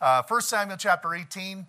Uh, 1 Samuel chapter 18,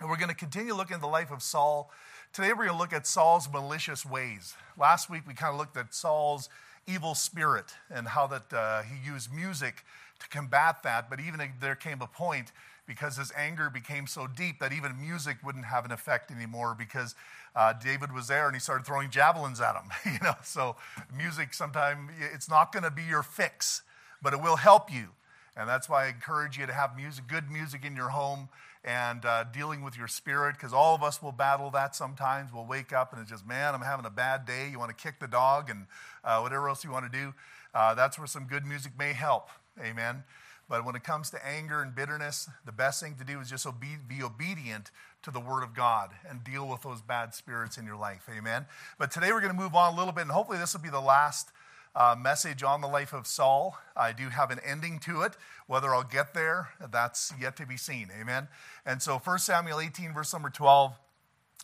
and we're going to continue looking at the life of Saul. Today we're going to look at Saul's malicious ways. Last week we kind of looked at Saul's evil spirit and how that uh, he used music to combat that. But even there came a point because his anger became so deep that even music wouldn't have an effect anymore because uh, David was there and he started throwing javelins at him. you know, so music sometimes it's not going to be your fix, but it will help you. And that's why I encourage you to have music, good music in your home and uh, dealing with your spirit because all of us will battle that sometimes. We'll wake up and it's just, man, I'm having a bad day. You want to kick the dog and uh, whatever else you want to do. Uh, that's where some good music may help. Amen. But when it comes to anger and bitterness, the best thing to do is just obe- be obedient to the Word of God and deal with those bad spirits in your life. Amen. But today we're going to move on a little bit, and hopefully this will be the last uh, message on the life of Saul. I do have an ending to it. Whether I'll get there, that's yet to be seen. Amen. And so 1 Samuel 18, verse number 12,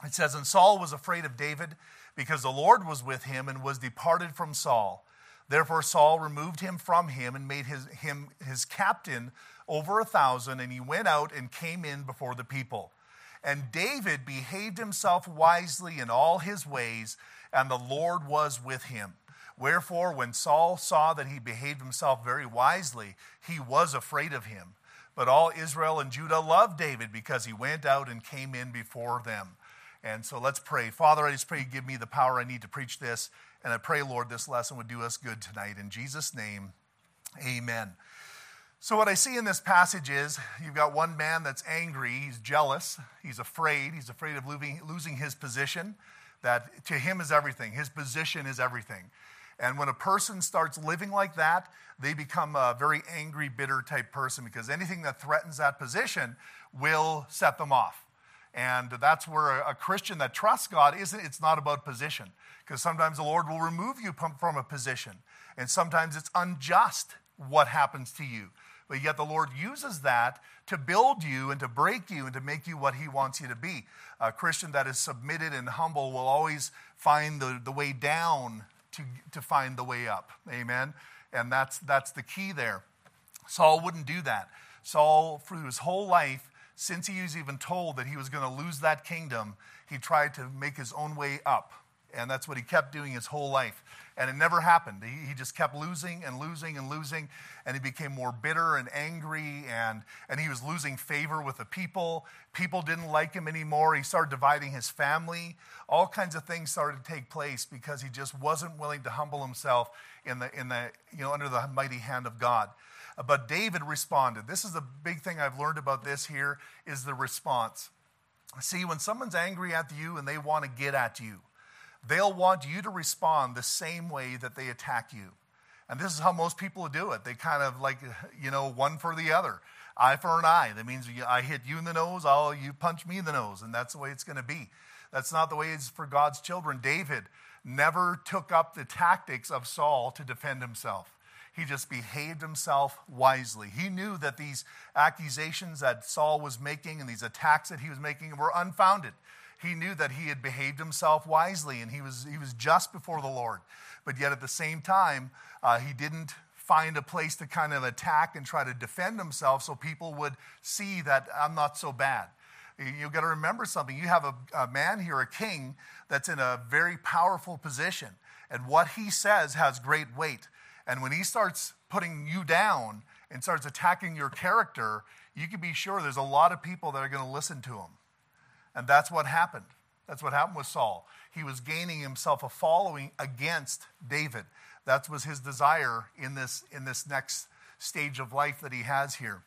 it says, And Saul was afraid of David because the Lord was with him and was departed from Saul. Therefore, Saul removed him from him and made his, him his captain over a thousand, and he went out and came in before the people. And David behaved himself wisely in all his ways, and the Lord was with him. Wherefore, when Saul saw that he behaved himself very wisely, he was afraid of him. But all Israel and Judah loved David because he went out and came in before them. And so let's pray. Father, I just pray you give me the power I need to preach this. And I pray, Lord, this lesson would do us good tonight. In Jesus' name, amen. So, what I see in this passage is you've got one man that's angry, he's jealous, he's afraid, he's afraid of losing, losing his position. That to him is everything, his position is everything. And when a person starts living like that, they become a very angry, bitter type person because anything that threatens that position will set them off. And that's where a, Christian that trusts God isn't, it's not about position. Because sometimes the Lord will remove you from a position. And sometimes it's unjust what happens to you. But yet the Lord uses that to build you and to break you and to make you what He wants you to be. A Christian that is submitted and humble will always find the, the way down to, to find the way up. Amen. And that's, that's the key there. Saul wouldn't do that. Saul, through his whole life, since he was even told that he was going to lose that kingdom, he tried to make his own way up. And that's what he kept doing his whole life. And it never happened. He, he just kept losing and losing and losing. And he became more bitter and angry. And, and he was losing favor with the people. People didn't like him anymore. He started dividing his family. All kinds of things started to take place because he just wasn't willing to humble himself in the, in the, you know, under the mighty hand of God. But David responded. This is the big thing I've learned about this here is the response. See, when someone's angry at you and they want to get at you, they'll want you to respond the same way that they attack you. And this is how most people do it. They kind of like, you know, one for the other. Eye for an eye. That means I hit you in the nose, I'll, you punch me in the nose. And that's the way it's going to be. That's not the way it's for God's children. David never took up the tactics of Saul to defend himself. He just behaved himself wisely. He knew that these accusations that Saul was making and these attacks that he was making were unfounded. He knew that he had behaved himself wisely and he was, he was just before the Lord. But yet at the same time, uh, he didn't find a place to kind of attack and try to defend himself so people would see that I'm not so bad. You've got to remember something. You have a, a man here, a king, that's in a very powerful position. And what he says has great weight. And when he starts putting you down and starts attacking your character, you can be sure there's a lot of people that are going to listen to him. And that's what happened. That's what happened with Saul. He was gaining himself a following against David. That was his desire in this, in this next stage of life that he has here.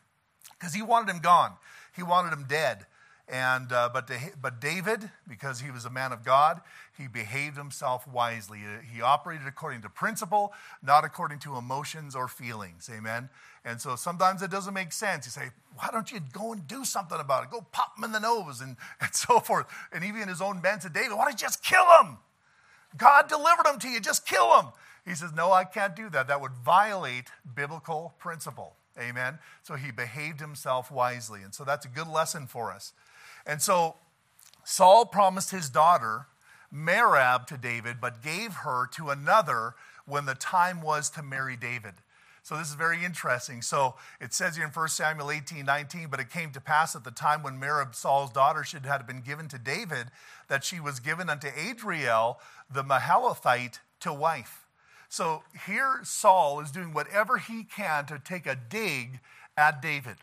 Because he wanted him gone, he wanted him dead. And, uh, but, but David, because he was a man of God, he behaved himself wisely. He operated according to principle, not according to emotions or feelings. Amen. And so sometimes it doesn't make sense. You say, why don't you go and do something about it? Go pop him in the nose and, and so forth. And even his own men said, David, why don't you just kill him? God delivered him to you, just kill him. He says, No, I can't do that. That would violate biblical principle. Amen. So he behaved himself wisely. And so that's a good lesson for us. And so Saul promised his daughter Merab to David, but gave her to another when the time was to marry David. So this is very interesting. So it says here in 1 Samuel 18, 19, but it came to pass at the time when Merab, Saul's daughter, should have been given to David, that she was given unto Adriel, the Meholathite, to wife. So here Saul is doing whatever he can to take a dig at David.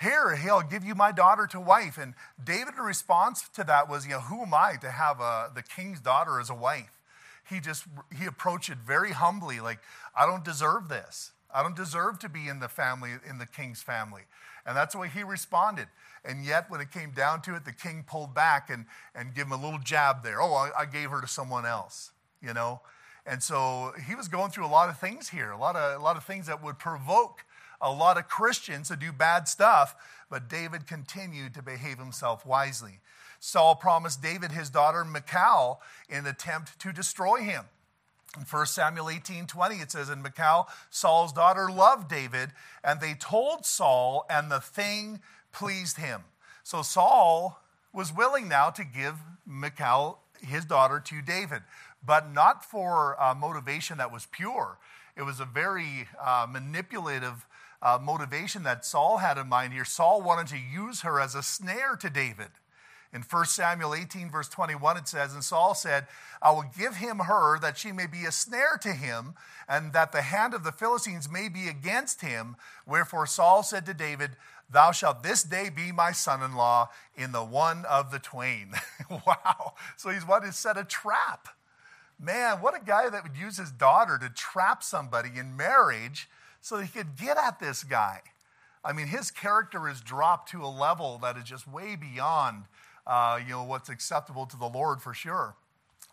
Here, he'll give you my daughter to wife. And David's response to that was, you know, who am I to have a, the king's daughter as a wife? He just, he approached it very humbly, like, I don't deserve this. I don't deserve to be in the family, in the king's family. And that's the way he responded. And yet, when it came down to it, the king pulled back and, and gave him a little jab there. Oh, I, I gave her to someone else, you know? And so he was going through a lot of things here, a lot of, a lot of things that would provoke a lot of Christians to do bad stuff. But David continued to behave himself wisely. Saul promised David his daughter Michal in an attempt to destroy him. In 1 Samuel 18 20, it says, And Michal, Saul's daughter, loved David, and they told Saul, and the thing pleased him. So Saul was willing now to give Michal, his daughter, to David, but not for uh, motivation that was pure. It was a very uh, manipulative uh, motivation that Saul had in mind here. Saul wanted to use her as a snare to David. In 1 Samuel 18, verse 21, it says, And Saul said, I will give him her that she may be a snare to him, and that the hand of the Philistines may be against him. Wherefore Saul said to David, Thou shalt this day be my son in law in the one of the twain. wow. So he's wanted to set a trap. Man, what a guy that would use his daughter to trap somebody in marriage so he could get at this guy. I mean, his character is dropped to a level that is just way beyond uh, you know, what's acceptable to the Lord for sure.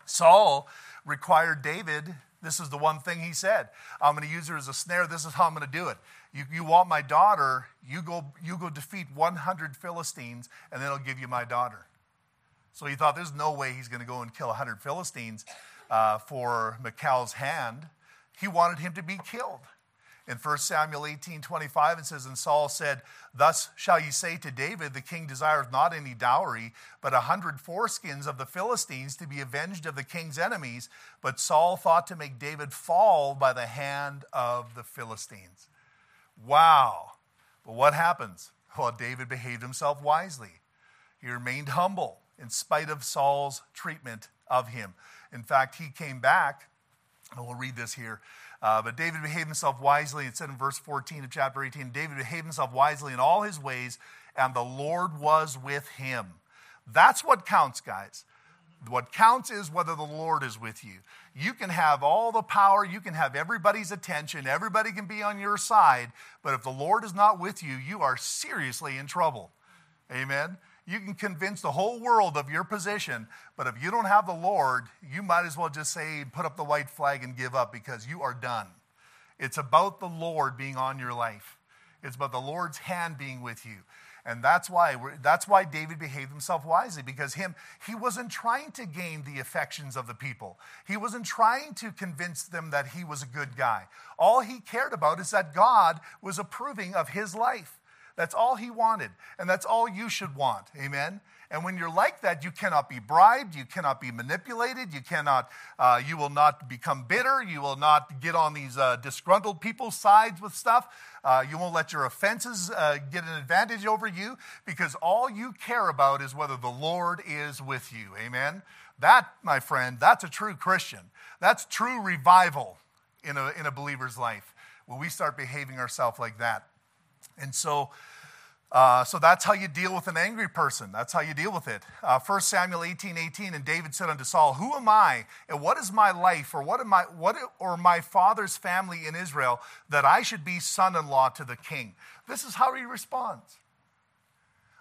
Saul required David, this is the one thing he said I'm going to use her as a snare. This is how I'm going to do it. You, you want my daughter, you go, you go defeat 100 Philistines, and then I'll give you my daughter. So he thought there's no way he's going to go and kill 100 Philistines uh, for Michal's hand. He wanted him to be killed. In 1 Samuel 18 25, it says, And Saul said, Thus shall ye say to David, The king desires not any dowry, but a hundred foreskins of the Philistines to be avenged of the king's enemies. But Saul thought to make David fall by the hand of the Philistines. Wow. But what happens? Well, David behaved himself wisely. He remained humble in spite of Saul's treatment of him. In fact, he came back, and we'll read this here. Uh, but David behaved himself wisely. It said in verse 14 of chapter 18 David behaved himself wisely in all his ways, and the Lord was with him. That's what counts, guys. What counts is whether the Lord is with you. You can have all the power, you can have everybody's attention, everybody can be on your side, but if the Lord is not with you, you are seriously in trouble. Amen. You can convince the whole world of your position, but if you don't have the Lord, you might as well just say, put up the white flag and give up because you are done. It's about the Lord being on your life, it's about the Lord's hand being with you. And that's why, that's why David behaved himself wisely, because him, he wasn't trying to gain the affections of the people. He wasn't trying to convince them that he was a good guy. All he cared about is that God was approving of his life. That's all he wanted. And that's all you should want. Amen? And when you're like that, you cannot be bribed, you cannot be manipulated, you cannot, uh, you will not become bitter, you will not get on these uh, disgruntled people's sides with stuff. Uh, you won't let your offenses uh, get an advantage over you because all you care about is whether the Lord is with you. Amen? That, my friend, that's a true Christian. That's true revival in a, in a believer's life when we start behaving ourselves like that. And so, uh, so that's how you deal with an angry person. That's how you deal with it. Uh, 1 Samuel 18, 18, and David said unto Saul, Who am I, and what is my life, or what am I, what or my father's family in Israel, that I should be son-in-law to the king? This is how he responds.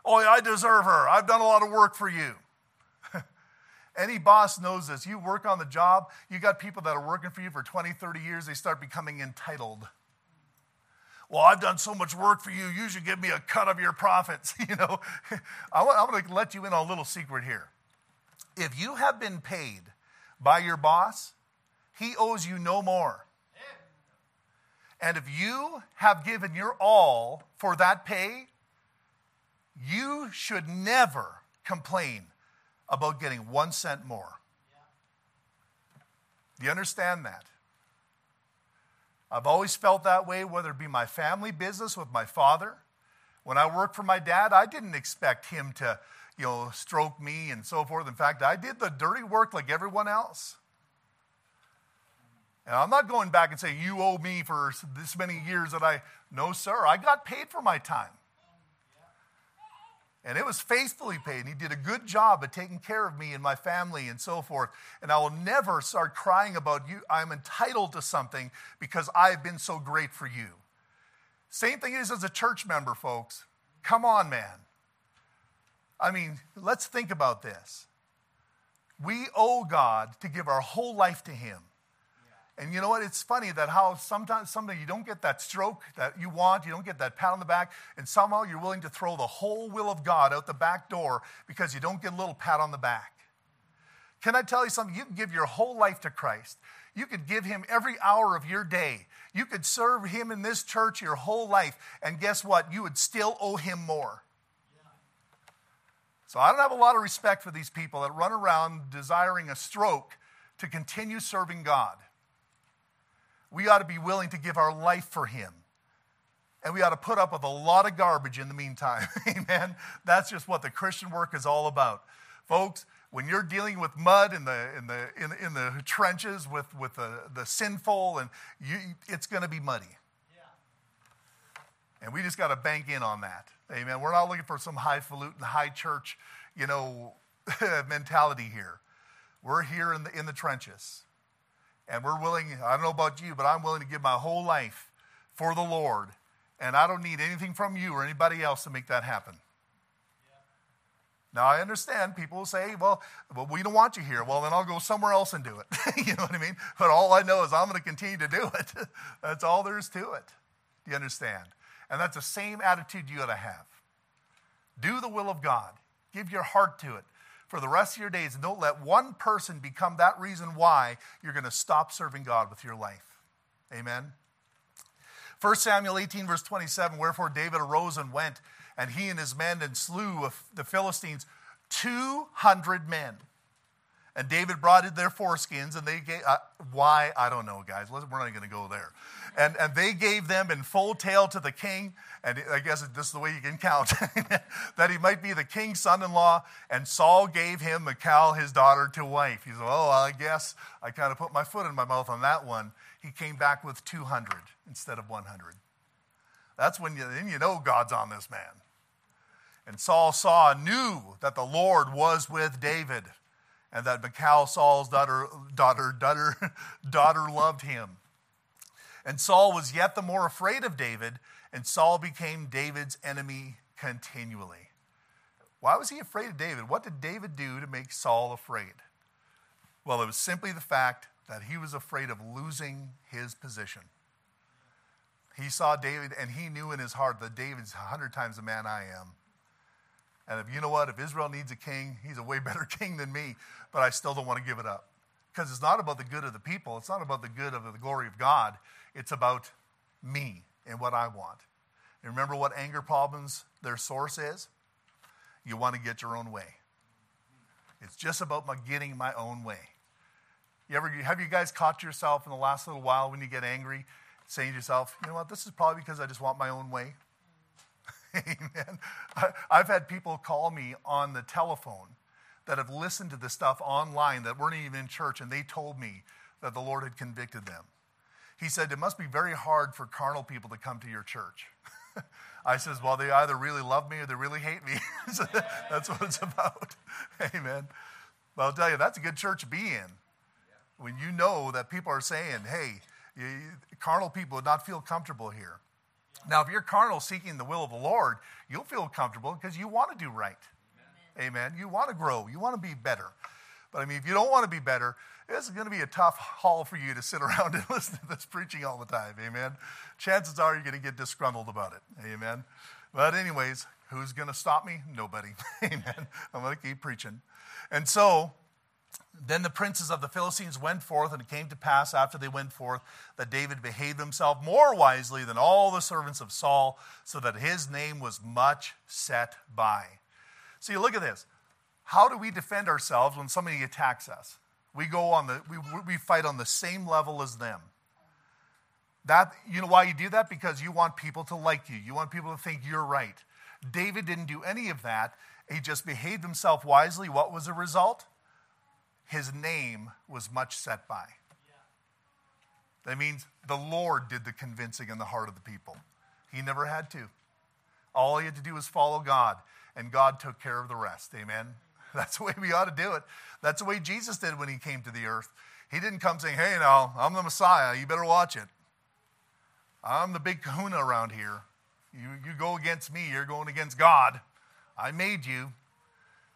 Oh, I deserve her. I've done a lot of work for you. Any boss knows this. You work on the job, you got people that are working for you for 20, 30 years, they start becoming entitled. Well, I've done so much work for you. You should give me a cut of your profits. You know, I'm going to let you in on a little secret here. If you have been paid by your boss, he owes you no more. And if you have given your all for that pay, you should never complain about getting one cent more. Do you understand that? I've always felt that way, whether it be my family business with my father. When I worked for my dad, I didn't expect him to, you know, stroke me and so forth. In fact, I did the dirty work like everyone else. And I'm not going back and saying, you owe me for this many years that I, no, sir, I got paid for my time. And it was faithfully paid. And he did a good job at taking care of me and my family and so forth. And I will never start crying about you. I'm entitled to something because I've been so great for you. Same thing is as a church member, folks. Come on, man. I mean, let's think about this. We owe God to give our whole life to Him. And you know what? It's funny that how sometimes somebody you don't get that stroke that you want, you don't get that pat on the back, and somehow you're willing to throw the whole will of God out the back door because you don't get a little pat on the back. Can I tell you something? You can give your whole life to Christ. You could give him every hour of your day. You could serve him in this church your whole life, and guess what? You would still owe him more. So I don't have a lot of respect for these people that run around desiring a stroke to continue serving God we ought to be willing to give our life for Him. And we ought to put up with a lot of garbage in the meantime. Amen. That's just what the Christian work is all about. Folks, when you're dealing with mud in the, in the, in, in the trenches with, with the, the sinful, and you, it's going to be muddy. Yeah. And we just got to bank in on that. Amen. We're not looking for some highfalutin, high church, you know, mentality here. We're here in the, in the trenches. And we're willing, I don't know about you, but I'm willing to give my whole life for the Lord. And I don't need anything from you or anybody else to make that happen. Now, I understand people will say, well, well, we don't want you here. Well, then I'll go somewhere else and do it. you know what I mean? But all I know is I'm going to continue to do it. that's all there is to it. Do you understand? And that's the same attitude you got to have. Do the will of God, give your heart to it for the rest of your days. And don't let one person become that reason why you're going to stop serving God with your life. Amen. 1 Samuel 18, verse 27 Wherefore David arose and went, and he and his men and slew the Philistines 200 men. And David brought in their foreskins, and they gave, uh, why? I don't know, guys. We're not going to go there. And, and they gave them in full tale to the king, and I guess this is the way you can count, that he might be the king's son in law. And Saul gave him Michal, his daughter, to wife. He said, Oh, I guess I kind of put my foot in my mouth on that one. He came back with 200 instead of 100. That's when you, then you know God's on this man. And Saul saw, knew that the Lord was with David and that Michal, Saul's daughter, daughter, daughter, daughter loved him. And Saul was yet the more afraid of David, and Saul became David's enemy continually. Why was he afraid of David? What did David do to make Saul afraid? Well, it was simply the fact that he was afraid of losing his position. He saw David, and he knew in his heart that David's a hundred times the man I am. And if you know what, if Israel needs a king, he's a way better king than me, but I still don't want to give it up. Because it's not about the good of the people, it's not about the good of the glory of God, it's about me and what I want. And remember what anger problems, their source is? You want to get your own way. It's just about my getting my own way. You ever, have you guys caught yourself in the last little while when you get angry, saying to yourself, you know what, this is probably because I just want my own way? Amen. I've had people call me on the telephone that have listened to the stuff online that weren't even in church, and they told me that the Lord had convicted them. He said, It must be very hard for carnal people to come to your church. I says, Well, they either really love me or they really hate me. that's what it's about. Amen. But I'll tell you, that's a good church to be in. When you know that people are saying, Hey, you, carnal people would not feel comfortable here. Now, if you're carnal seeking the will of the Lord, you'll feel comfortable because you want to do right. Amen. Amen. You want to grow, you want to be better. But I mean, if you don't want to be better, it's going to be a tough haul for you to sit around and listen to this preaching all the time. Amen. Chances are you're going to get disgruntled about it. Amen. But, anyways, who's going to stop me? Nobody. Amen. I'm going to keep preaching. And so, then the princes of the Philistines went forth, and it came to pass after they went forth that David behaved himself more wisely than all the servants of Saul, so that his name was much set by. See, look at this. How do we defend ourselves when somebody attacks us? We go on the we, we fight on the same level as them. That, you know why you do that? Because you want people to like you. You want people to think you're right. David didn't do any of that. He just behaved himself wisely. What was the result? His name was much set by. That means the Lord did the convincing in the heart of the people. He never had to. All he had to do was follow God, and God took care of the rest. Amen. That's the way we ought to do it. That's the way Jesus did when he came to the earth. He didn't come saying, Hey, now, I'm the Messiah. You better watch it. I'm the big kahuna around here. You, you go against me, you're going against God. I made you.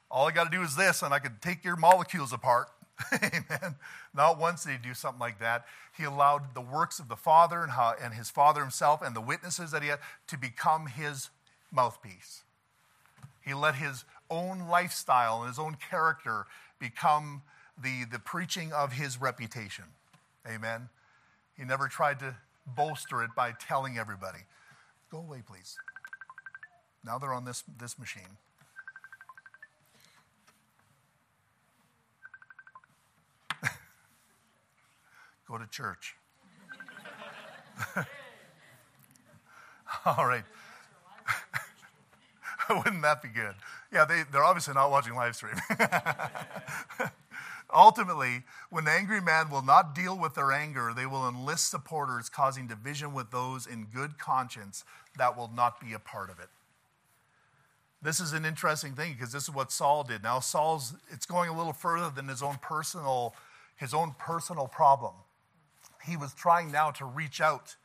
All I got to do is this, and I could take your molecules apart. Amen. Not once did he do something like that. He allowed the works of the Father and, how, and his Father himself and the witnesses that he had to become his mouthpiece. He let his own lifestyle and his own character become the, the preaching of his reputation. Amen. He never tried to bolster it by telling everybody, go away, please. Now they're on this, this machine. Go to church. All right. Wouldn't that be good? Yeah, they, they're obviously not watching live stream. Ultimately, when the angry man will not deal with their anger, they will enlist supporters, causing division with those in good conscience that will not be a part of it. This is an interesting thing because this is what Saul did. Now Saul's it's going a little further than his own personal his own personal problem. He was trying now to reach out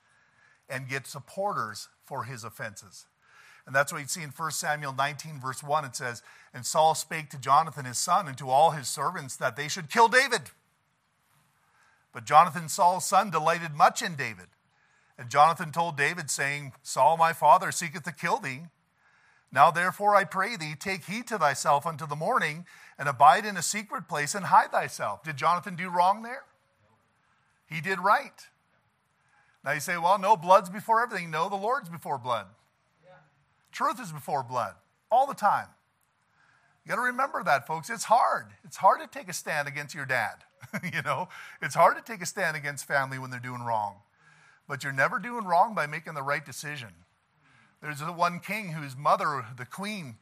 and get supporters for his offenses. And that's what you see in 1 Samuel 19, verse 1. It says, And Saul spake to Jonathan his son and to all his servants that they should kill David. But Jonathan, Saul's son, delighted much in David. And Jonathan told David, saying, Saul my father seeketh to kill thee. Now therefore I pray thee, take heed to thyself unto the morning, and abide in a secret place and hide thyself. Did Jonathan do wrong there? He did right. Now you say, well, no, blood's before everything. No, the Lord's before blood. Truth is before blood all the time. You got to remember that, folks. It's hard. It's hard to take a stand against your dad. you know, it's hard to take a stand against family when they're doing wrong. But you're never doing wrong by making the right decision. There's the one king whose mother, the queen,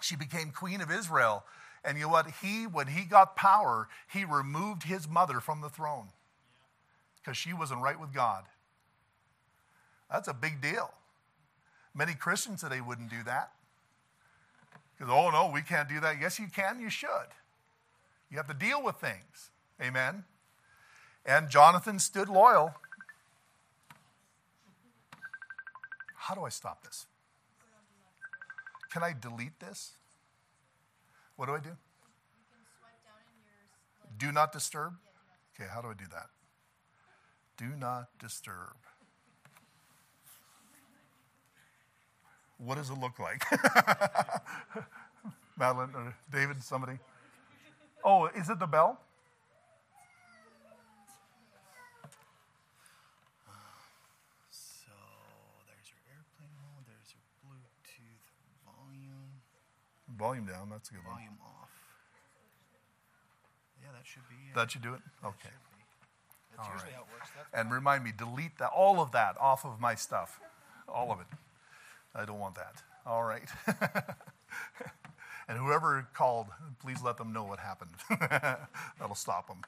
she became queen of Israel. And you know what? He, when he got power, he removed his mother from the throne because she wasn't right with God. That's a big deal. Many Christians today wouldn't do that. Because, oh no, we can't do that. Yes, you can, you should. You have to deal with things. Amen. And Jonathan stood loyal. How do I stop this? Can I delete this? What do I do? Do not disturb? Okay, how do I do that? Do not disturb. What does it look like? Madeline or David, somebody? Oh, is it the bell? So there's your airplane mode, there's your Bluetooth volume. Volume down, that's a good one. Volume off. Yeah, that should be it. That should do it? Okay. That's All usually right. how it works. That's And remind me, delete that, all of that off of my stuff. All of it. I don't want that. All right. and whoever called, please let them know what happened. That'll stop them.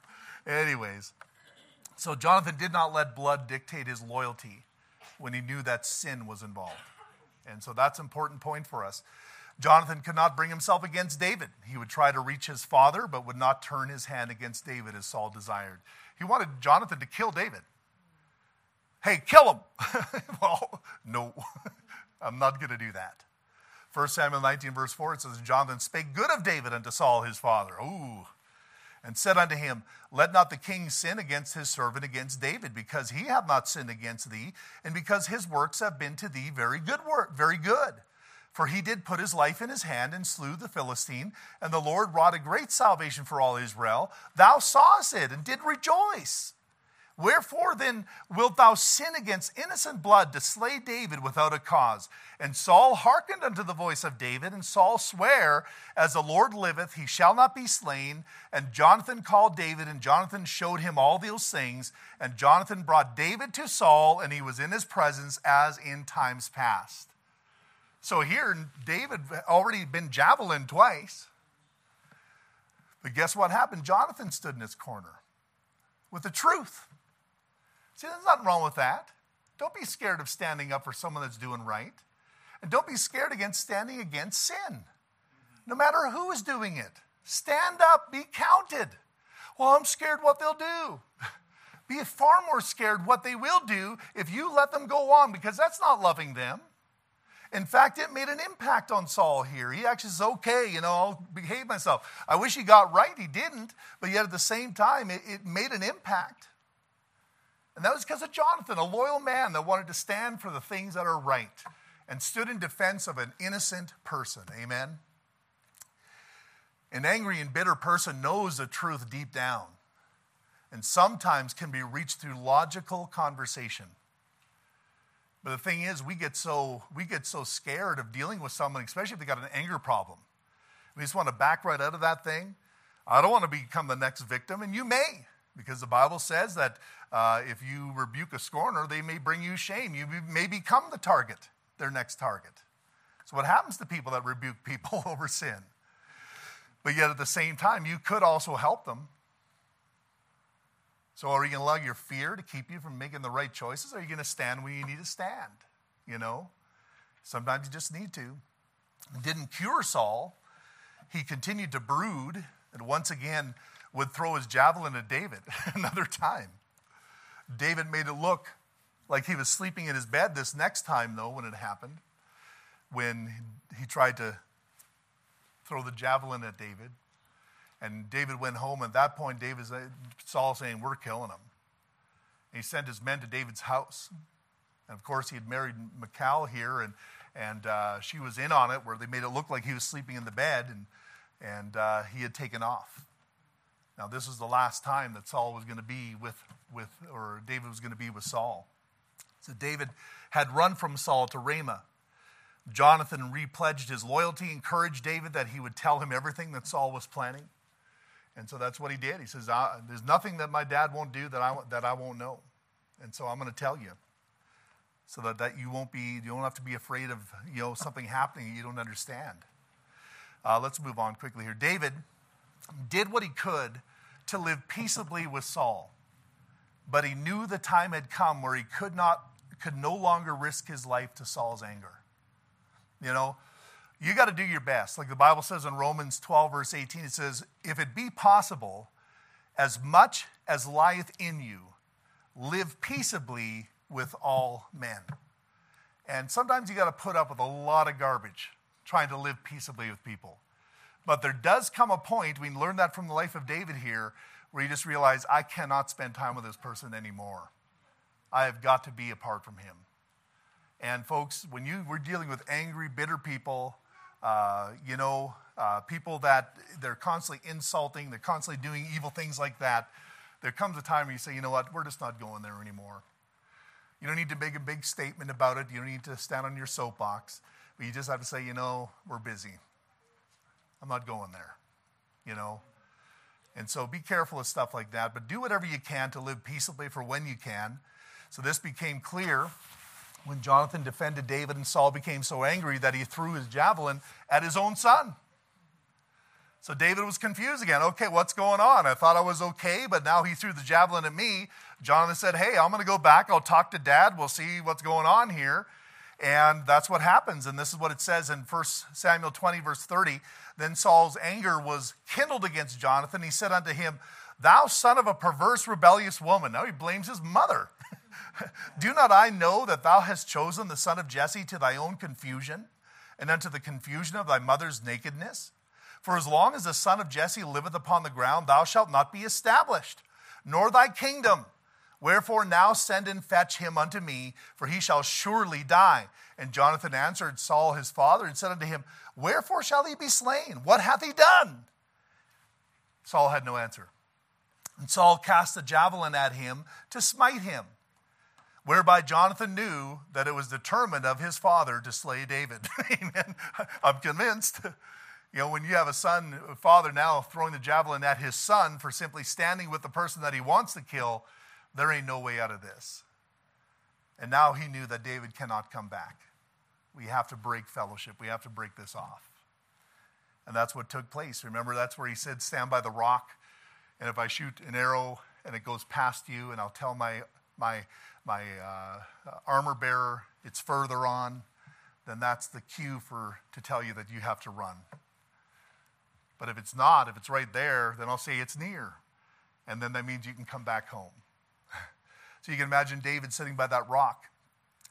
Anyways, so Jonathan did not let blood dictate his loyalty when he knew that sin was involved. And so that's an important point for us. Jonathan could not bring himself against David. He would try to reach his father, but would not turn his hand against David as Saul desired. He wanted Jonathan to kill David. Hey, kill him. well, no, I'm not going to do that. 1 Samuel 19, verse 4, it says, Jonathan spake good of David unto Saul his father. Ooh. And said unto him, Let not the king sin against his servant against David, because he hath not sinned against thee, and because his works have been to thee very good work, very good. For he did put his life in his hand and slew the Philistine, and the Lord wrought a great salvation for all Israel. Thou sawest it and did rejoice. Wherefore then wilt thou sin against innocent blood to slay David without a cause? And Saul hearkened unto the voice of David, and Saul sware, As the Lord liveth, he shall not be slain. And Jonathan called David, and Jonathan showed him all those things. And Jonathan brought David to Saul, and he was in his presence as in times past. So here, David already been javelin twice. But guess what happened? Jonathan stood in his corner with the truth. See, there's nothing wrong with that. Don't be scared of standing up for someone that's doing right. And don't be scared against standing against sin. No matter who is doing it, stand up, be counted. Well, I'm scared what they'll do. Be far more scared what they will do if you let them go on because that's not loving them. In fact, it made an impact on Saul here. He actually says, okay, you know, I'll behave myself. I wish he got right. He didn't. But yet at the same time, it, it made an impact. And that was because of Jonathan, a loyal man that wanted to stand for the things that are right and stood in defense of an innocent person. Amen. An angry and bitter person knows the truth deep down and sometimes can be reached through logical conversation. But the thing is, we get so we get so scared of dealing with someone, especially if they got an anger problem. We just want to back right out of that thing. I don't want to become the next victim, and you may, because the Bible says that uh, if you rebuke a scorner, they may bring you shame. You may become the target, their next target. So, what happens to people that rebuke people over sin? But yet, at the same time, you could also help them. So, are you going to allow your fear to keep you from making the right choices? Or are you going to stand where you need to stand? You know, sometimes you just need to. It didn't cure Saul. He continued to brood and once again would throw his javelin at David another time. David made it look like he was sleeping in his bed this next time, though, when it happened, when he tried to throw the javelin at David. And David went home. At that point, David, Saul saying, We're killing him. And he sent his men to David's house. And of course, he had married Michal here, and, and uh, she was in on it, where they made it look like he was sleeping in the bed, and, and uh, he had taken off. Now, this was the last time that Saul was going to be with, with, or David was going to be with Saul. So David had run from Saul to Ramah. Jonathan repledged his loyalty, encouraged David that he would tell him everything that Saul was planning. And so that's what he did. He says, There's nothing that my dad won't do that I, that I won't know. And so I'm going to tell you so that, that you won't be, you don't have to be afraid of you know, something happening you don't understand. Uh, let's move on quickly here. David did what he could to live peaceably with Saul. But he knew the time had come where he could not could no longer risk his life to Saul's anger. You know, you got to do your best. Like the Bible says in Romans 12, verse 18, it says, If it be possible, as much as lieth in you, live peaceably with all men. And sometimes you got to put up with a lot of garbage trying to live peaceably with people. But there does come a point, we learned that from the life of David here, where you just realize, I cannot spend time with this person anymore. I have got to be apart from him. And folks, when you we're dealing with angry, bitter people, uh, you know, uh, people that they're constantly insulting, they're constantly doing evil things like that, there comes a time where you say, you know what, we're just not going there anymore. You don't need to make a big statement about it. You don't need to stand on your soapbox. But you just have to say, you know, we're busy. I'm not going there, you know. And so be careful of stuff like that, but do whatever you can to live peaceably for when you can. So this became clear when Jonathan defended David and Saul became so angry that he threw his javelin at his own son. So David was confused again. Okay, what's going on? I thought I was okay, but now he threw the javelin at me. Jonathan said, Hey, I'm going to go back. I'll talk to dad. We'll see what's going on here. And that's what happens. And this is what it says in 1 Samuel 20, verse 30. Then Saul's anger was kindled against Jonathan. He said unto him, Thou son of a perverse, rebellious woman. Now he blames his mother. Do not I know that thou hast chosen the son of Jesse to thy own confusion, and unto the confusion of thy mother's nakedness? For as long as the son of Jesse liveth upon the ground, thou shalt not be established, nor thy kingdom. Wherefore now send and fetch him unto me, for he shall surely die. And Jonathan answered Saul his father and said unto him, Wherefore shall he be slain? What hath he done? Saul had no answer. And Saul cast a javelin at him to smite him, whereby Jonathan knew that it was determined of his father to slay David. Amen. I'm convinced. You know, when you have a son, a father now throwing the javelin at his son for simply standing with the person that he wants to kill, there ain't no way out of this. And now he knew that David cannot come back. We have to break fellowship. We have to break this off. And that's what took place. Remember, that's where he said, Stand by the rock, and if I shoot an arrow and it goes past you, and I'll tell my, my, my uh, armor bearer it's further on, then that's the cue for, to tell you that you have to run. But if it's not, if it's right there, then I'll say it's near. And then that means you can come back home. so you can imagine David sitting by that rock.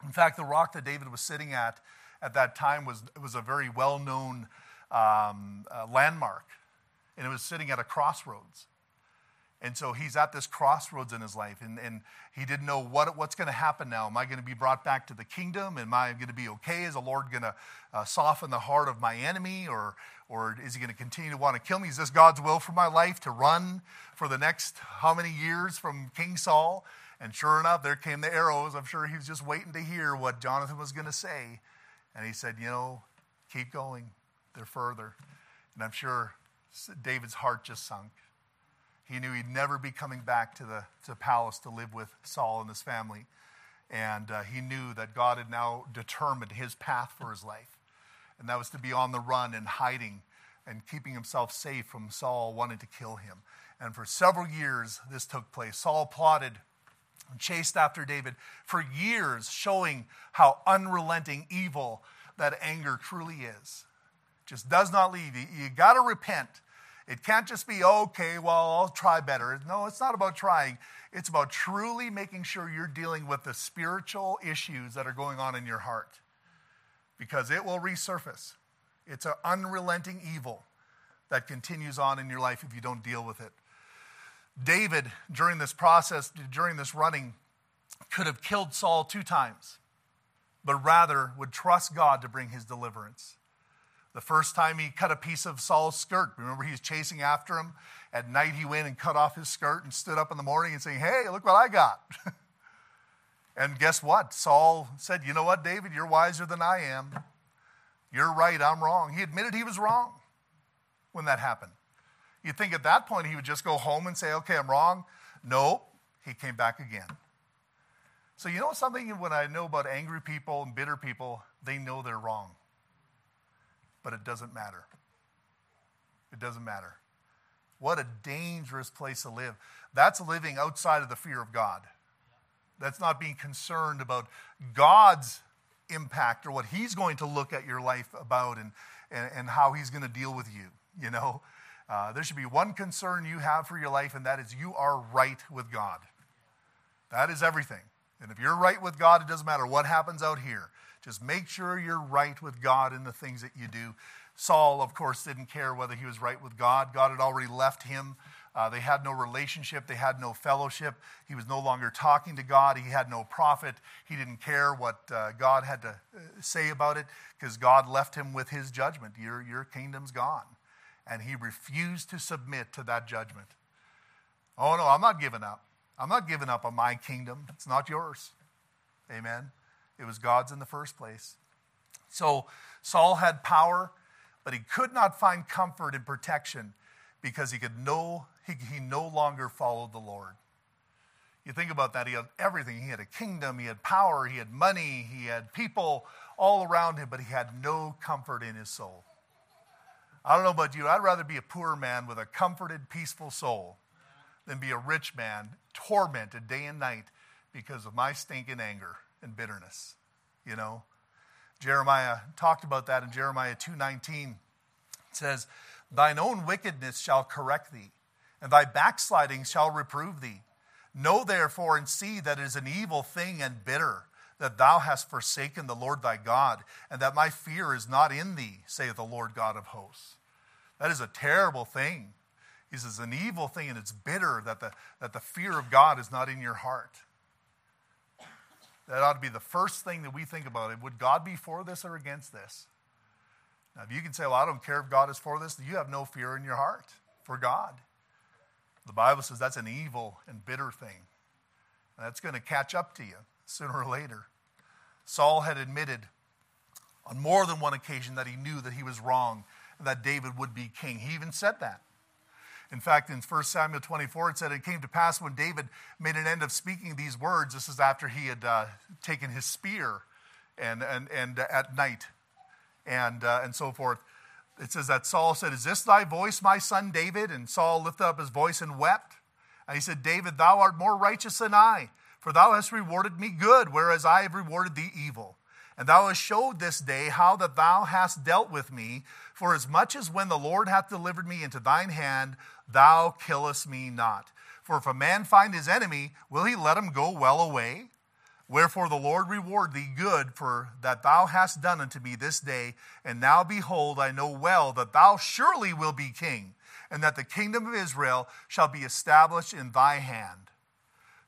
In fact, the rock that David was sitting at at that time was, was a very well known um, uh, landmark, and it was sitting at a crossroads. And so he's at this crossroads in his life, and, and he didn't know what, what's going to happen now. Am I going to be brought back to the kingdom? Am I going to be okay? Is the Lord going to uh, soften the heart of my enemy, or, or is he going to continue to want to kill me? Is this God's will for my life to run for the next how many years from King Saul? And sure enough, there came the arrows. I'm sure he was just waiting to hear what Jonathan was going to say. And he said, You know, keep going. They're further. And I'm sure David's heart just sunk. He knew he'd never be coming back to the, to palace to live with Saul and his family. And uh, he knew that God had now determined his path for his life. And that was to be on the run and hiding and keeping himself safe from Saul wanting to kill him. And for several years, this took place. Saul plotted and chased after David for years, showing how unrelenting evil that anger truly is. Just does not leave. You, you got to repent. It can't just be, okay, well, I'll try better. No, it's not about trying. It's about truly making sure you're dealing with the spiritual issues that are going on in your heart because it will resurface. It's an unrelenting evil that continues on in your life if you don't deal with it. David, during this process, during this running, could have killed Saul two times, but rather would trust God to bring his deliverance. The first time he cut a piece of Saul's skirt, remember he was chasing after him. At night he went and cut off his skirt and stood up in the morning and saying, Hey, look what I got. and guess what? Saul said, You know what, David, you're wiser than I am. You're right, I'm wrong. He admitted he was wrong when that happened. You'd think at that point he would just go home and say, Okay, I'm wrong. No, he came back again. So, you know something when I know about angry people and bitter people, they know they're wrong but it doesn't matter. It doesn't matter. What a dangerous place to live. That's living outside of the fear of God. That's not being concerned about God's impact or what He's going to look at your life about and, and, and how He's going to deal with you. You know, uh, there should be one concern you have for your life, and that is you are right with God. That is everything. And if you're right with God, it doesn't matter what happens out here. Just make sure you're right with God in the things that you do. Saul, of course, didn't care whether he was right with God. God had already left him. Uh, they had no relationship. They had no fellowship. He was no longer talking to God. He had no prophet. He didn't care what uh, God had to uh, say about it because God left him with his judgment. Your, your kingdom's gone. And he refused to submit to that judgment. Oh, no, I'm not giving up. I'm not giving up on my kingdom. It's not yours. Amen. It was God's in the first place. So Saul had power, but he could not find comfort and protection because he could no he, he no longer followed the Lord. You think about that, he had everything. He had a kingdom, he had power, he had money, he had people all around him, but he had no comfort in his soul. I don't know about you, I'd rather be a poor man with a comforted, peaceful soul than be a rich man tormented day and night because of my stinking anger and bitterness, you know. Jeremiah talked about that in Jeremiah 2:19. It says, "Thine own wickedness shall correct thee, and thy backsliding shall reprove thee. Know therefore and see that it is an evil thing and bitter." That thou hast forsaken the Lord thy God, and that my fear is not in thee, saith the Lord God of hosts. That is a terrible thing. He says, an evil thing, and it's bitter that the, that the fear of God is not in your heart. That ought to be the first thing that we think about. It. Would God be for this or against this? Now, if you can say, well, I don't care if God is for this, you have no fear in your heart for God. The Bible says that's an evil and bitter thing. And that's going to catch up to you sooner or later. Saul had admitted on more than one occasion that he knew that he was wrong and that David would be king. He even said that. In fact, in 1 Samuel 24, it said, It came to pass when David made an end of speaking these words. This is after he had uh, taken his spear and, and, and uh, at night and, uh, and so forth. It says that Saul said, Is this thy voice, my son David? And Saul lifted up his voice and wept. And he said, David, thou art more righteous than I, for thou hast rewarded me good, whereas I have rewarded thee evil. And thou hast showed this day how that thou hast dealt with me, for as much as when the Lord hath delivered me into thine hand, thou killest me not. For if a man find his enemy, will he let him go well away? Wherefore the Lord reward thee good for that thou hast done unto me this day. And now behold, I know well that thou surely will be king, and that the kingdom of Israel shall be established in thy hand.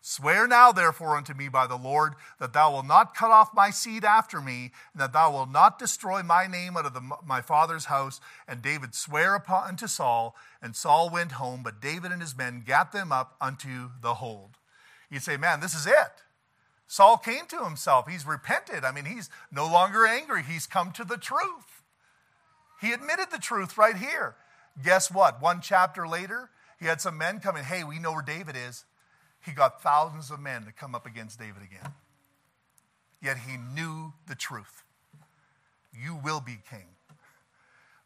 Swear now, therefore, unto me by the Lord, that thou wilt not cut off my seed after me, and that thou wilt not destroy my name out of the, my father's house. And David sware upon, unto Saul, and Saul went home, but David and his men gat them up unto the hold. You'd say, man, this is it. Saul came to himself. He's repented. I mean, he's no longer angry. He's come to the truth. He admitted the truth right here. Guess what? One chapter later, he had some men coming, hey, we know where David is he got thousands of men to come up against David again. Yet he knew the truth. You will be king.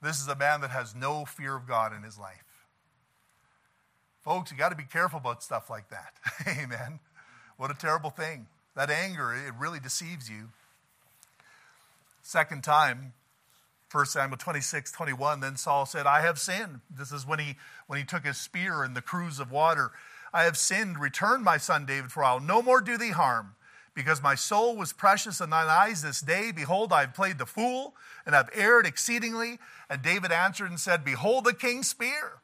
This is a man that has no fear of God in his life. Folks, you got to be careful about stuff like that. Amen. What a terrible thing. That anger, it really deceives you. Second time, 1 Samuel 26, 21, then Saul said, I have sinned. This is when he when he took his spear in the cruse of water I have sinned. Return, my son David, for I will no more do thee harm. Because my soul was precious in thine eyes this day. Behold, I have played the fool, and I have erred exceedingly. And David answered and said, Behold the king's spear.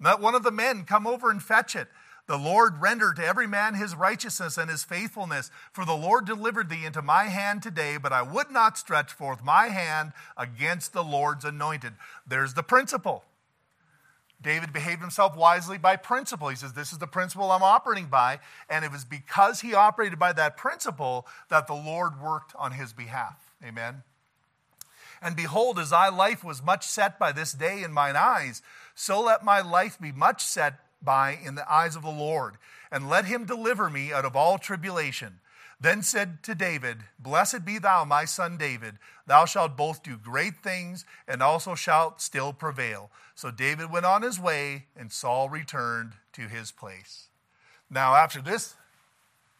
Let one of the men come over and fetch it. The Lord render to every man his righteousness and his faithfulness. For the Lord delivered thee into my hand today, but I would not stretch forth my hand against the Lord's anointed. There's the principle. David behaved himself wisely by principle. He says, This is the principle I'm operating by. And it was because he operated by that principle that the Lord worked on his behalf. Amen. And behold, as thy life was much set by this day in mine eyes, so let my life be much set by in the eyes of the Lord, and let him deliver me out of all tribulation. Then said to David, Blessed be thou, my son David. Thou shalt both do great things, and also shalt still prevail. So David went on his way, and Saul returned to his place. Now, after this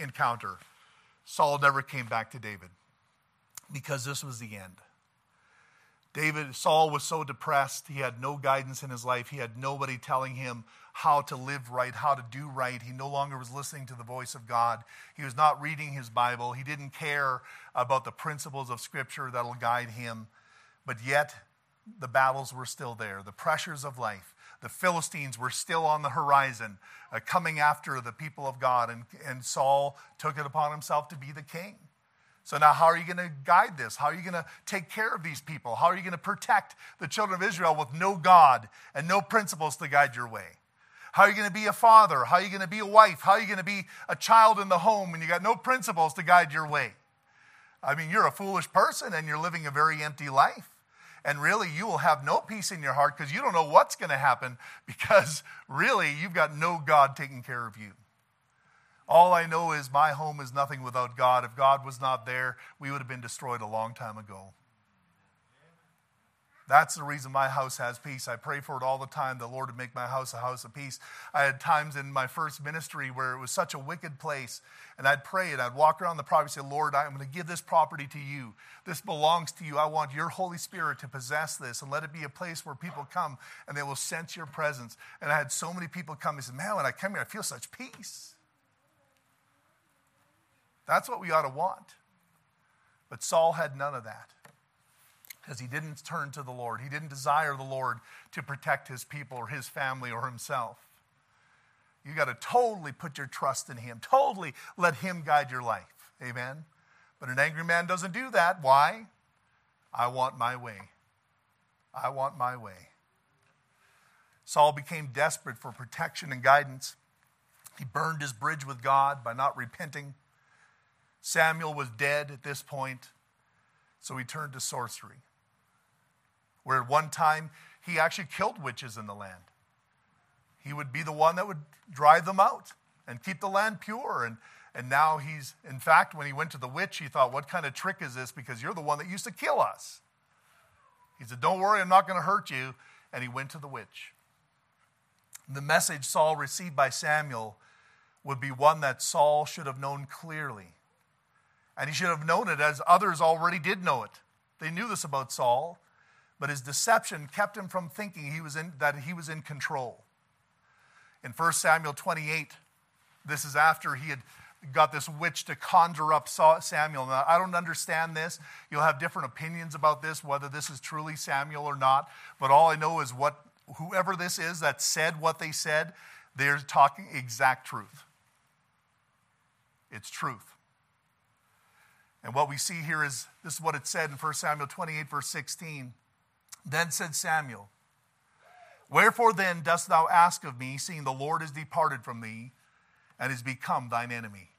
encounter, Saul never came back to David because this was the end. David, Saul was so depressed. He had no guidance in his life. He had nobody telling him how to live right, how to do right. He no longer was listening to the voice of God. He was not reading his Bible. He didn't care about the principles of Scripture that'll guide him. But yet, the battles were still there, the pressures of life. The Philistines were still on the horizon, uh, coming after the people of God, and, and Saul took it upon himself to be the king. So now, how are you going to guide this? How are you going to take care of these people? How are you going to protect the children of Israel with no God and no principles to guide your way? How are you going to be a father? How are you going to be a wife? How are you going to be a child in the home when you got no principles to guide your way? I mean, you're a foolish person and you're living a very empty life. And really, you will have no peace in your heart because you don't know what's going to happen because really, you've got no God taking care of you. All I know is my home is nothing without God. If God was not there, we would have been destroyed a long time ago. That's the reason my house has peace. I pray for it all the time. The Lord would make my house a house of peace. I had times in my first ministry where it was such a wicked place, and I'd pray and I'd walk around the property and say, Lord, I'm going to give this property to you. This belongs to you. I want your Holy Spirit to possess this and let it be a place where people come and they will sense your presence. And I had so many people come and say, Man, when I come here, I feel such peace. That's what we ought to want. But Saul had none of that because he didn't turn to the Lord. He didn't desire the Lord to protect his people or his family or himself. You got to totally put your trust in him, totally let him guide your life. Amen. But an angry man doesn't do that. Why? I want my way. I want my way. Saul became desperate for protection and guidance. He burned his bridge with God by not repenting. Samuel was dead at this point, so he turned to sorcery, where at one time he actually killed witches in the land. He would be the one that would drive them out and keep the land pure. And, and now he's, in fact, when he went to the witch, he thought, What kind of trick is this? Because you're the one that used to kill us. He said, Don't worry, I'm not going to hurt you. And he went to the witch. The message Saul received by Samuel would be one that Saul should have known clearly. And he should have known it as others already did know it. They knew this about Saul, but his deception kept him from thinking he was in, that he was in control. In 1 Samuel 28, this is after he had got this witch to conjure up Samuel. Now, I don't understand this. You'll have different opinions about this, whether this is truly Samuel or not. But all I know is what whoever this is that said what they said, they're talking exact truth. It's truth. And what we see here is this is what it said in 1 Samuel 28, verse 16. Then said Samuel, Wherefore then dost thou ask of me, seeing the Lord is departed from thee, and is become thine enemy?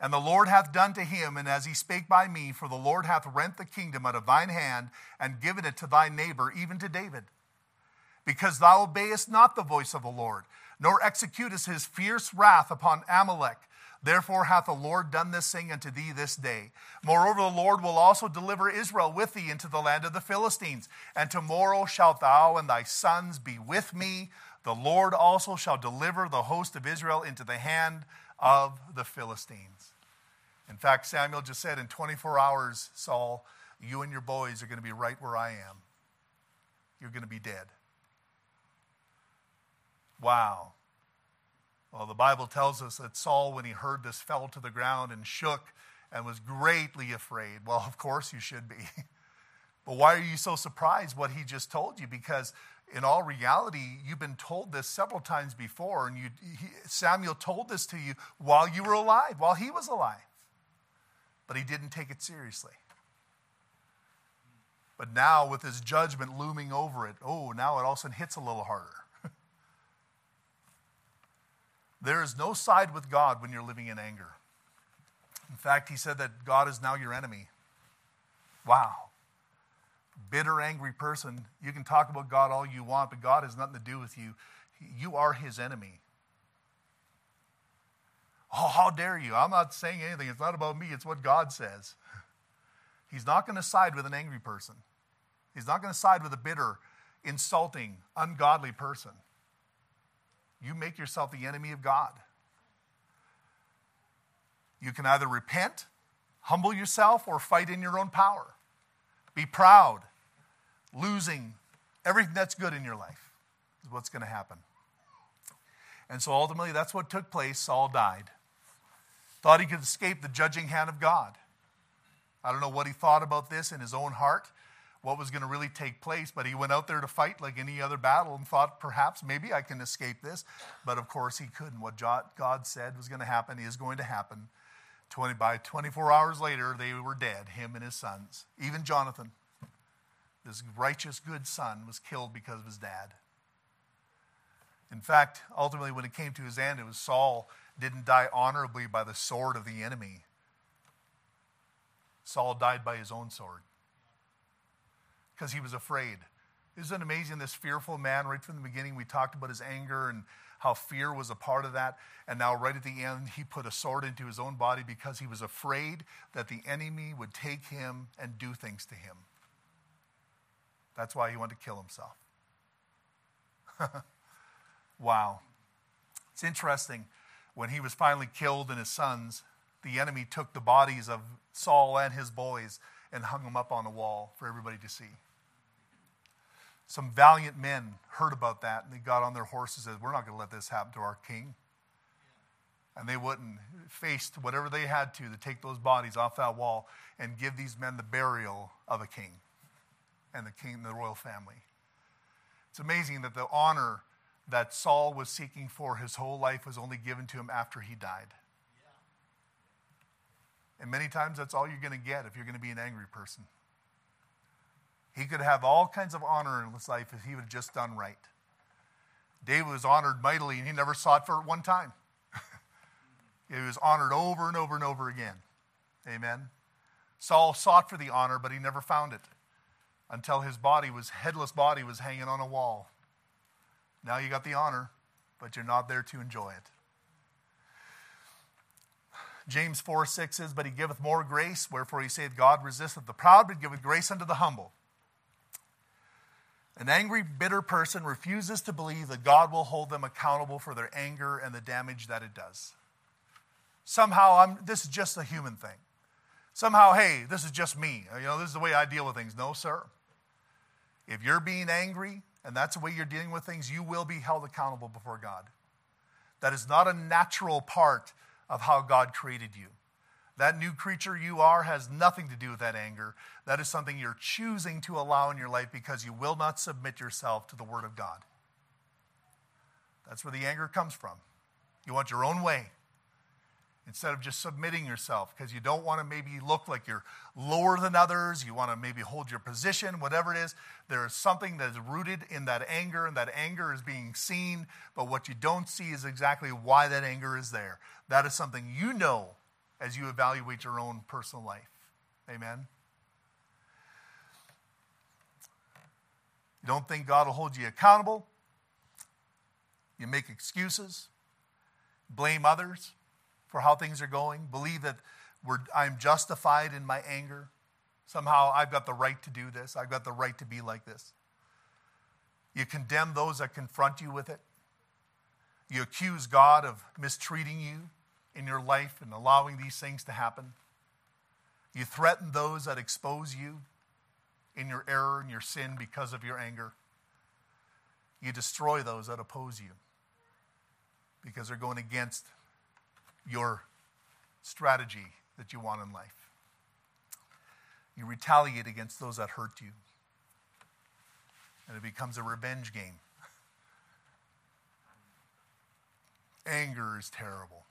And the Lord hath done to him, and as he spake by me, for the Lord hath rent the kingdom out of thine hand, and given it to thy neighbor, even to David. Because thou obeyest not the voice of the Lord, nor executest his fierce wrath upon Amalek, Therefore hath the Lord done this thing unto thee this day. Moreover, the Lord will also deliver Israel with thee into the land of the Philistines. And tomorrow shalt thou and thy sons be with me. The Lord also shall deliver the host of Israel into the hand of the Philistines. In fact, Samuel just said, In 24 hours, Saul, you and your boys are going to be right where I am. You're going to be dead. Wow. Well, the Bible tells us that Saul, when he heard this, fell to the ground and shook and was greatly afraid. Well, of course you should be. but why are you so surprised what he just told you? Because in all reality, you've been told this several times before, and you, he, Samuel told this to you while you were alive, while he was alive. But he didn't take it seriously. But now, with his judgment looming over it, oh, now it all of a sudden hits a little harder. There is no side with God when you're living in anger. In fact, he said that God is now your enemy. Wow. Bitter, angry person. You can talk about God all you want, but God has nothing to do with you. You are his enemy. Oh, how dare you? I'm not saying anything. It's not about me, it's what God says. He's not going to side with an angry person, He's not going to side with a bitter, insulting, ungodly person you make yourself the enemy of God. You can either repent, humble yourself, or fight in your own power. Be proud, losing everything that's good in your life is what's going to happen. And so ultimately, that's what took place. Saul died. Thought he could escape the judging hand of God. I don't know what he thought about this in his own heart what was going to really take place. But he went out there to fight like any other battle and thought perhaps maybe I can escape this. But of course he couldn't. What God said was going to happen is going to happen. 20, by 24 hours later, they were dead, him and his sons. Even Jonathan, this righteous, good son, was killed because of his dad. In fact, ultimately, when it came to his end, it was Saul didn't die honorably by the sword of the enemy. Saul died by his own sword because he was afraid. Isn't it amazing? This fearful man, right from the beginning, we talked about his anger and how fear was a part of that. And now, right at the end, he put a sword into his own body because he was afraid that the enemy would take him and do things to him. That's why he wanted to kill himself. wow. It's interesting. When he was finally killed and his sons, the enemy took the bodies of Saul and his boys and hung them up on a wall for everybody to see some valiant men heard about that and they got on their horses and said, We're not going to let this happen to our king. And they wouldn't, faced whatever they had to to take those bodies off that wall and give these men the burial of a king and the king and the royal family. It's amazing that the honor that Saul was seeking for his whole life was only given to him after he died. And many times that's all you're going to get if you're going to be an angry person. He could have all kinds of honor in his life if he would have just done right. David was honored mightily, and he never sought for it one time. he was honored over and over and over again. Amen. Saul sought for the honor, but he never found it until his body was headless body was hanging on a wall. Now you got the honor, but you're not there to enjoy it. James 4 6 says, But he giveth more grace, wherefore he saith, God resisteth the proud, but giveth grace unto the humble. An angry, bitter person refuses to believe that God will hold them accountable for their anger and the damage that it does. Somehow, I'm, this is just a human thing. Somehow, hey, this is just me. You know, this is the way I deal with things. No, sir. If you're being angry and that's the way you're dealing with things, you will be held accountable before God. That is not a natural part of how God created you. That new creature you are has nothing to do with that anger. That is something you're choosing to allow in your life because you will not submit yourself to the Word of God. That's where the anger comes from. You want your own way instead of just submitting yourself because you don't want to maybe look like you're lower than others. You want to maybe hold your position, whatever it is. There is something that is rooted in that anger, and that anger is being seen, but what you don't see is exactly why that anger is there. That is something you know as you evaluate your own personal life. Amen. You don't think God will hold you accountable. You make excuses, blame others for how things are going, believe that I'm justified in my anger. Somehow I've got the right to do this, I've got the right to be like this. You condemn those that confront you with it. You accuse God of mistreating you in your life and allowing these things to happen. You threaten those that expose you in your error and your sin because of your anger. You destroy those that oppose you because they're going against your strategy that you want in life. You retaliate against those that hurt you. And it becomes a revenge game. Anger is terrible.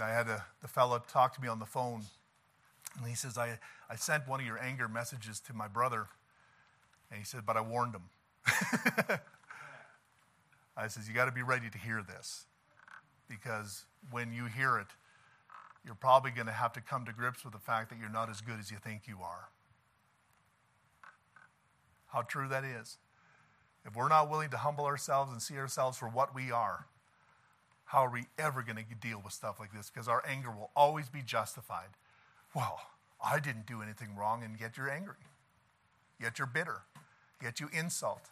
I had a, the fellow talk to me on the phone, and he says, I, I sent one of your anger messages to my brother, and he said, but I warned him. I says, you got to be ready to hear this because when you hear it, you're probably going to have to come to grips with the fact that you're not as good as you think you are. How true that is. If we're not willing to humble ourselves and see ourselves for what we are, how are we ever going to deal with stuff like this? Because our anger will always be justified. Well, I didn't do anything wrong, and yet you're angry. Yet you're bitter. Yet you insult.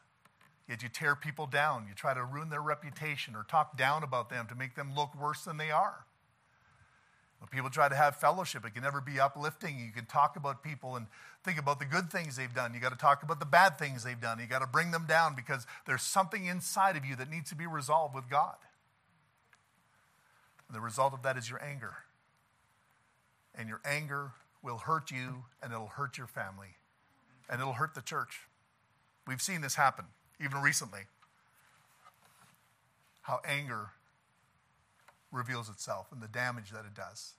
Yet you tear people down. You try to ruin their reputation or talk down about them to make them look worse than they are. When people try to have fellowship, it can never be uplifting. You can talk about people and think about the good things they've done. You got to talk about the bad things they've done. You got to bring them down because there's something inside of you that needs to be resolved with God. And the result of that is your anger. And your anger will hurt you and it'll hurt your family and it'll hurt the church. We've seen this happen even recently. How anger reveals itself and the damage that it does.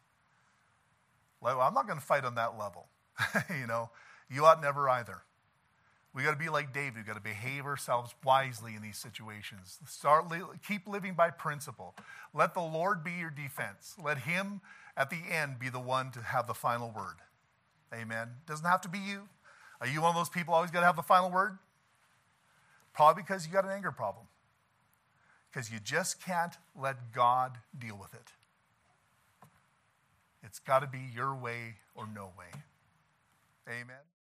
Well, I'm not going to fight on that level. you know, you ought never either. We got to be like David. We got to behave ourselves wisely in these situations. Start li- keep living by principle. Let the Lord be your defense. Let Him at the end be the one to have the final word. Amen. Doesn't have to be you. Are you one of those people always got to have the final word? Probably because you got an anger problem. Because you just can't let God deal with it. It's got to be your way or no way. Amen.